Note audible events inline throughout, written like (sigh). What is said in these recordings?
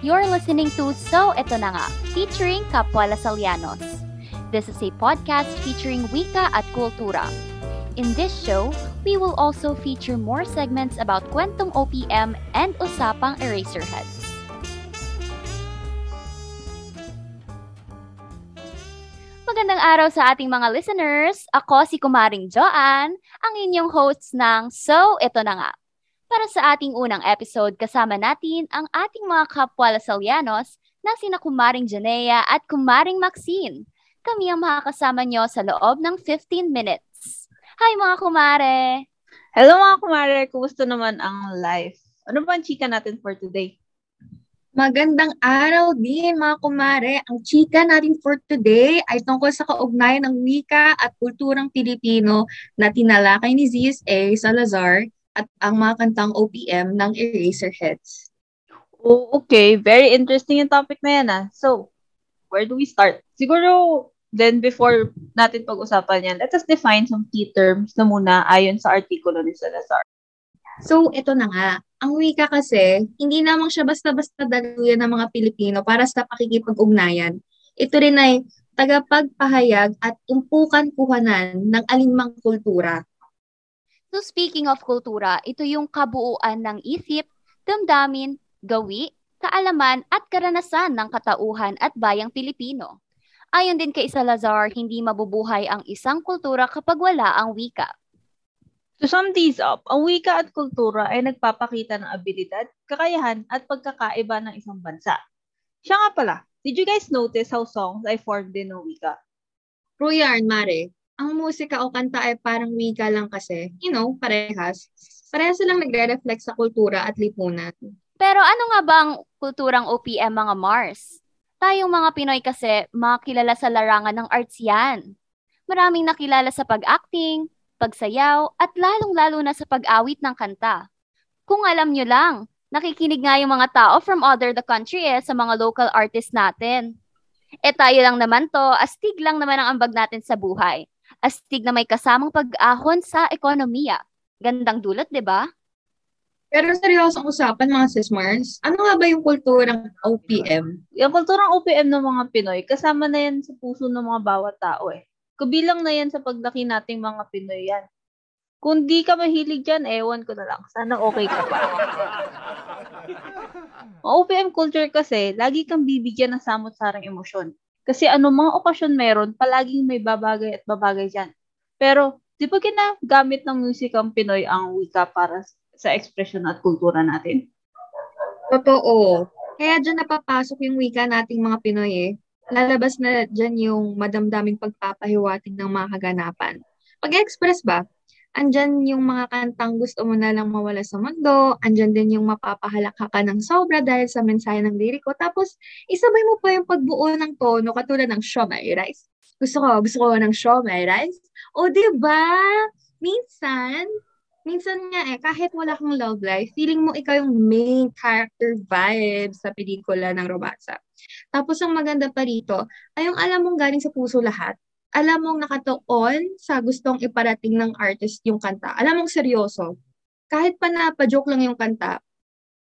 You're listening to So Ito Na Nga, featuring Kapwa Lasalianos. This is a podcast featuring wika at kultura. In this show, we will also feature more segments about kwentong OPM and usapang Eraserheads. Magandang araw sa ating mga listeners. Ako si Kumaring Joanne, ang inyong host ng So Ito Na Nga. Para sa ating unang episode, kasama natin ang ating mga kapwa Lasalyanos na sina Kumaring Janea at Kumaring Maxine. Kami ang makakasama nyo sa loob ng 15 minutes. Hi mga kumare! Hello mga kumare! Kumusta naman ang life? Ano ba ang chika natin for today? Magandang araw din mga kumare. Ang chika natin for today ay tungkol sa kaugnayan ng wika at kulturang Pilipino na tinalakay ni ZSA Salazar at ang mga kantang OPM ng Eraserheads. Oh, okay. Very interesting yung topic na yan ah. So, where do we start? Siguro, then before natin pag-usapan yan, let us define some key terms na muna ayon sa artikulo ni Salazar. So, ito na nga. Ang wika kasi, hindi namang siya basta-basta daluyan ng mga Pilipino para sa pakikipag-ugnayan. Ito rin ay tagapagpahayag at umpukan kuhanan ng alinmang kultura. So speaking of kultura, ito yung kabuuan ng isip, damdamin, gawi, kaalaman at karanasan ng katauhan at bayang Pilipino. Ayon din kay Salazar, hindi mabubuhay ang isang kultura kapag wala ang wika. To sum these up, ang wika at kultura ay nagpapakita ng abilidad, kakayahan at pagkakaiba ng isang bansa. Siya nga pala, did you guys notice how songs ay formed din ng wika? True yarn, Mare. Ang musika o kanta ay parang wika lang kasi, you know, parehas. Parehas silang nagre-reflect sa kultura at lipunan. Pero ano nga ba ang kulturang OPM mga Mars? Tayong mga Pinoy kasi makilala sa larangan ng arts yan. Maraming nakilala sa pag-acting, pagsayaw, at lalong-lalo na sa pag-awit ng kanta. Kung alam nyo lang, nakikinig nga yung mga tao from other the country eh, sa mga local artists natin. Eh tayo lang naman to, astig lang naman ang ambag natin sa buhay. Astig na may kasamang pag-ahon sa ekonomiya. Gandang dulot, di ba? Pero seryosong usapan mga sis Mars, ano nga ba yung kulturang OPM? Yung kulturang OPM ng mga Pinoy, kasama na yan sa puso ng mga bawat tao eh. Kubilang na yan sa paglaki nating mga Pinoy yan. Kung di ka mahilig dyan, ewan ko na lang. Sana okay ka pa. (laughs) Ang OPM culture kasi, lagi kang bibigyan ng samot-sarang emosyon. Kasi ano mga okasyon meron, palaging may babagay at babagay dyan. Pero, di ba ginagamit ng music ang Pinoy ang wika para sa ekspresyon at kultura natin? Totoo. Kaya dyan napapasok yung wika nating mga Pinoy eh. Lalabas na dyan yung madamdaming pagpapahiwatig ng mga kaganapan. Pag-express ba? Andyan yung mga kantang gusto mo na lang mawala sa mundo. Andyan din yung mapapahalaka ka ng sobra dahil sa mensahe ng liriko. Tapos, isabay mo pa yung pagbuo ng tono katulad ng show my rice. Gusto ko, gusto ko ng show my rice. O, ba? Minsan, minsan nga eh, kahit wala kang love life, feeling mo ikaw yung main character vibe sa pelikula ng romansa. Tapos ang maganda pa rito, ay yung alam mong galing sa puso lahat. Alam mong nakatuon sa gustong iparating ng artist yung kanta. Alam mong seryoso. Kahit pa na pa-joke lang yung kanta,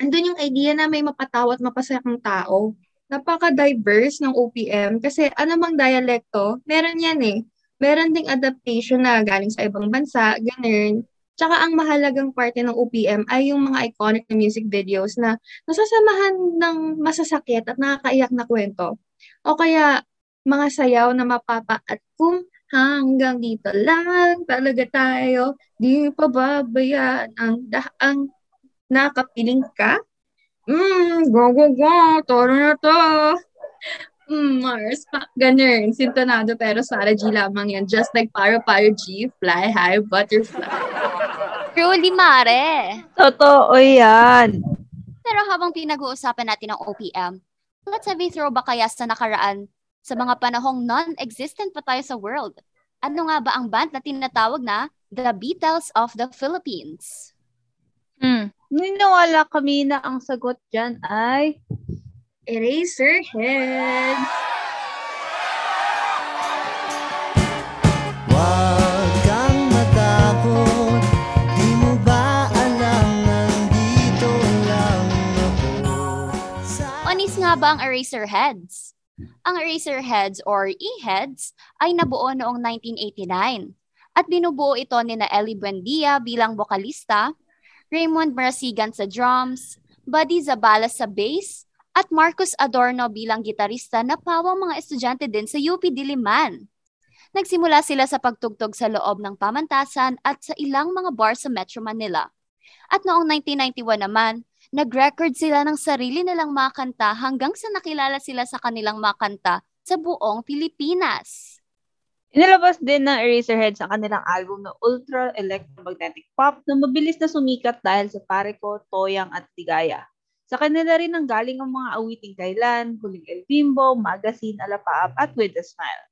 andun yung idea na may mapatawa at mapasayang tao. Napaka-diverse ng OPM kasi anumang dialekto, meron yan eh. Meron ding adaptation na galing sa ibang bansa, ganun. Tsaka ang mahalagang parte ng OPM ay yung mga iconic na music videos na nasasamahan ng masasakit at nakakaiyak na kwento. O kaya mga sayaw na mapapa at kung hanggang dito lang talaga tayo, di pa babayaan ang daang nakapiling ka. Mm, go, go, go, toro na to. Mm, Mars, pa, ganun, sintonado pero Sara G lamang yan. Just like Paro Paro G, fly high, butterfly. (laughs) Truly, Mare! Totoo yan. Pero habang pinag-uusapan natin ang OPM, let's have a throwback kaya sa nakaraan sa mga panahong non-existent pa tayo sa world. Ano nga ba ang band na tinatawag na The Beatles of the Philippines? Hmm. Niniwala kami na ang sagot dyan ay... Eraserheads! Huwag kang matakot Di mo ba alam nandito lang ako Onis nga ba ang Eraserheads? Ang Eraserheads or E-Heads ay nabuo noong 1989 at binubuo ito ni na Ellie Buendia bilang bokalista, Raymond Marasigan sa drums, Buddy Zabala sa bass, at Marcus Adorno bilang gitarista na pawang mga estudyante din sa UP Diliman. Nagsimula sila sa pagtugtog sa loob ng pamantasan at sa ilang mga bar sa Metro Manila. At noong 1991 naman, nag-record sila ng sarili nilang mga kanta hanggang sa nakilala sila sa kanilang mga kanta sa buong Pilipinas. Inilabas din ng Eraserheads ang kanilang album na Ultra Electromagnetic Pop na mabilis na sumikat dahil sa Pareco, Toyang at Tigaya. Sa kanila rin ang galing ang mga awiting Kailan, Huling El Bimbo, Magazine, Alapaap at With a Smile.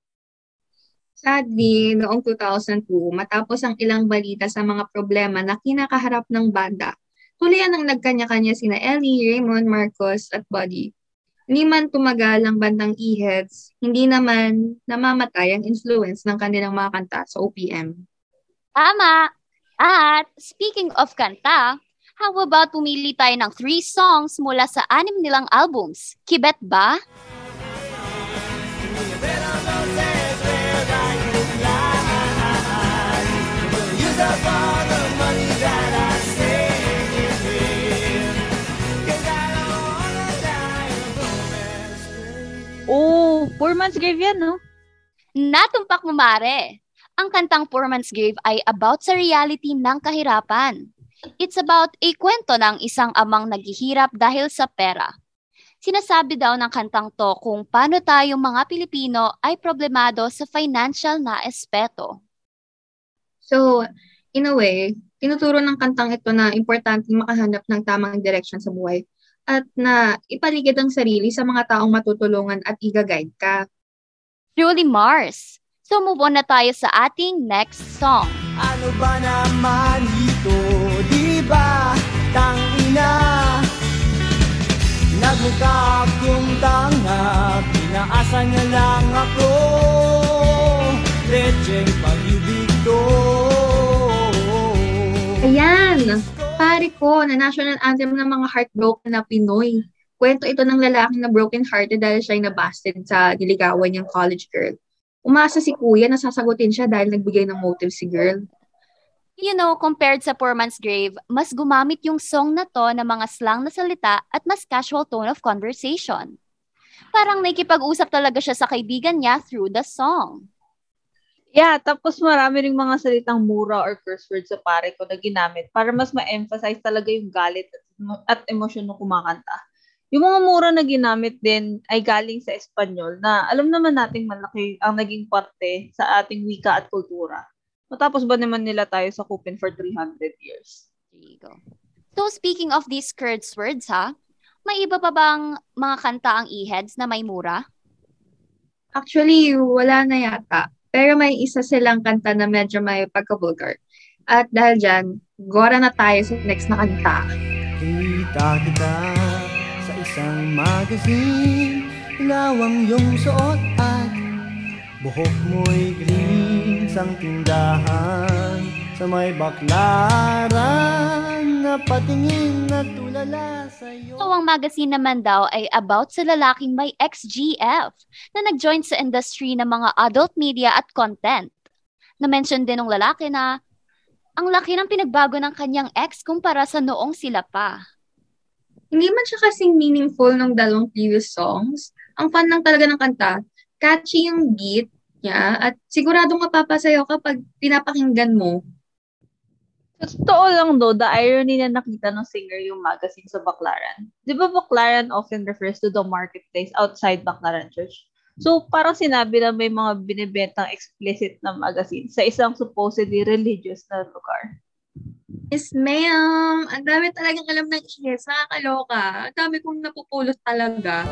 Sadly, noong 2002, matapos ang ilang balita sa mga problema na kinakaharap ng banda, tuloyan ang nagkanya-kanya sina Ellie, Raymond, Marcos at Buddy. Hindi man tumagal ang bandang E-Heads, hindi naman namamatay ang influence ng kanilang mga kanta sa OPM. Tama! At speaking of kanta, how about pumili tayo ng three songs mula sa anim nilang albums? Kibet ba? Oh, Poor Man's Grave yan, no? Natumpak mo, Mare! Ang kantang Poor Man's Grave ay about sa reality ng kahirapan. It's about a kwento ng isang amang naghihirap dahil sa pera. Sinasabi daw ng kantang to kung paano tayong mga Pilipino ay problemado sa financial na espeto. So, in a way, tinuturo ng kantang ito na importante makahanap ng tamang direction sa buhay at na ipaligid ang sarili sa mga taong matutulungan at i-guide ka. Truly Mars. So move on na tayo sa ating next song. Ano ba naman ito, di ba? Tangina Nagmukha akong tanga Pinaasa niya lang ako Lecheng Pare ko, na national anthem ng mga heartbroken na Pinoy. Kwento ito ng lalaking na broken-hearted dahil siya ay nabasted sa niligawan niyang college girl. Umasa si kuya na sasagutin siya dahil nagbigay ng motive si girl. You know, compared sa Poor Man's Grave, mas gumamit yung song na to ng mga slang na salita at mas casual tone of conversation. Parang nakikipag-usap talaga siya sa kaibigan niya through the song. Yeah, tapos marami ring mga salitang mura or curse words sa pare ko na ginamit para mas ma-emphasize talaga yung galit at, at emosyon ng kumakanta. Yung mga mura na ginamit din ay galing sa Espanyol na alam naman nating malaki ang naging parte sa ating wika at kultura. Matapos ba naman nila tayo sa kupin for 300 years? There you go. So speaking of these curse words ha, may iba pa bang mga kanta ang e-heads na may mura? Actually, wala na yata. Pero may isa silang kanta na medyo may pagka-vulgar. At dahil dyan, gora na tayo sa next na kanta. Kita kita sa isang magazine Ilawang yung suot at buhok mo'y green Sang tindahan sa may baklaran Napatingin na tulala sa'yo So ang magazine naman daw ay about sa lalaking may ex-GF na nag-join sa industry ng mga adult media at content. Na-mention din ng lalaki na ang laki ng pinagbago ng kanyang ex kumpara sa noong sila pa. Hindi man siya kasing meaningful ng dalawang previous songs. Ang fun lang talaga ng kanta. Catchy yung beat niya at siguradong mapapasayo kapag pinapakinggan mo. Totoo lang do, the irony na nakita ng singer yung magazine sa Baclaran. Di ba Baclaran often refers to the marketplace outside Baclaran Church? So, parang sinabi na may mga binibentang explicit na magazine sa isang supposedly religious na lugar. Yes, ma'am. Ang dami talagang alam ng ES. Nakakaloka. Ang dami kong napupulot talaga.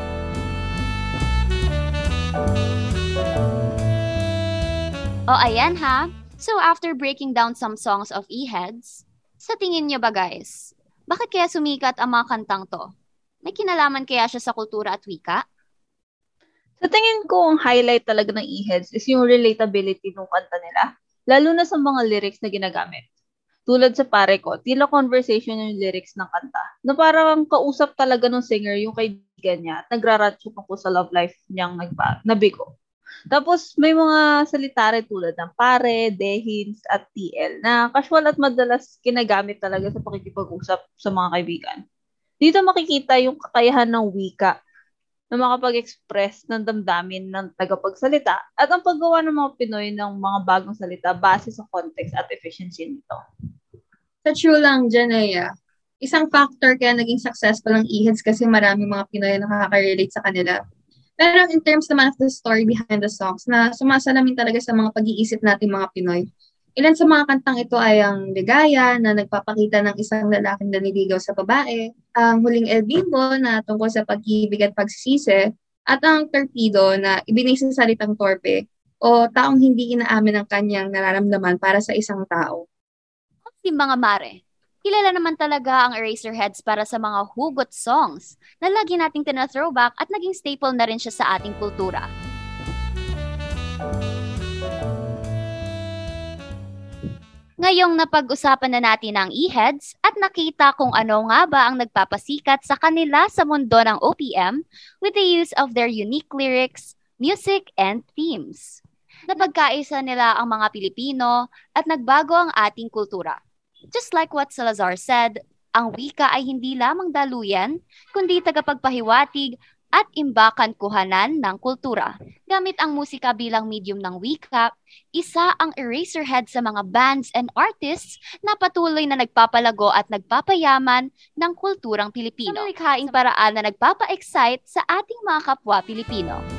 O ayan ha. So after breaking down some songs of E-Heads, sa tingin niyo ba guys, bakit kaya sumikat ang mga kantang to? May kinalaman kaya siya sa kultura at wika? Sa tingin ko, ang highlight talaga ng E-Heads is yung relatability ng kanta nila. Lalo na sa mga lyrics na ginagamit. Tulad sa pare ko, tila conversation yung lyrics ng kanta. Na parang kausap talaga ng singer yung kaibigan niya at nagrarant siya tungkol sa love life niyang nagba, nabigo. Tapos may mga salita rin tulad ng pare, dehins, at TL na casual at madalas kinagamit talaga sa pakikipag-usap sa mga kaibigan. Dito makikita yung kakayahan ng wika na makapag-express ng damdamin ng tagapagsalita at ang paggawa ng mga Pinoy ng mga bagong salita base sa context at efficiency nito. Sa true lang, Janaya, isang factor kaya naging successful ang EHEDS kasi marami mga Pinoy na nakaka-relate sa kanila. Pero in terms naman of the story behind the songs, na sumasalamin talaga sa mga pag-iisip natin mga Pinoy, ilan sa mga kantang ito ay ang Ligaya na nagpapakita ng isang lalaking naniligaw sa babae, ang Huling El Bimbo na tungkol sa pag-ibig at pagsisisi, at ang Torpedo na ibinay sa salitang torpe o taong hindi inaamin ang kanyang nararamdaman para sa isang tao. Si mga mare, kilala naman talaga ang Eraserheads para sa mga hugot songs na lagi nating tina-throwback at naging staple na rin siya sa ating kultura. Ngayong napag-usapan na natin ang e-heads at nakita kung ano nga ba ang nagpapasikat sa kanila sa mundo ng OPM with the use of their unique lyrics, music, and themes. Napagkaisa nila ang mga Pilipino at nagbago ang ating kultura. Just like what Salazar said, ang wika ay hindi lamang daluyan, kundi tagapagpahiwatig at imbakan kuhanan ng kultura. Gamit ang musika bilang medium ng wika, isa ang eraserhead sa mga bands and artists na patuloy na nagpapalago at nagpapayaman ng kulturang Pilipino. Sa paraan na nagpapa-excite sa ating mga kapwa Pilipino.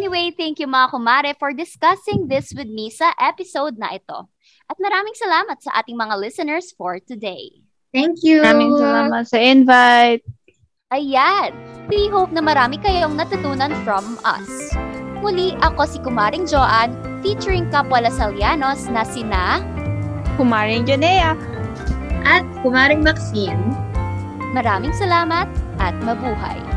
Anyway, thank you mga kumare for discussing this with me sa episode na ito. At maraming salamat sa ating mga listeners for today. Thank you! Maraming salamat sa invite. Ayan! We hope na marami kayong natutunan from us. Muli, ako si Kumaring Joan, featuring Kapwa Lasalianos na sina Kumaring Janea. At Kumaring Maxine. Maraming salamat at mabuhay!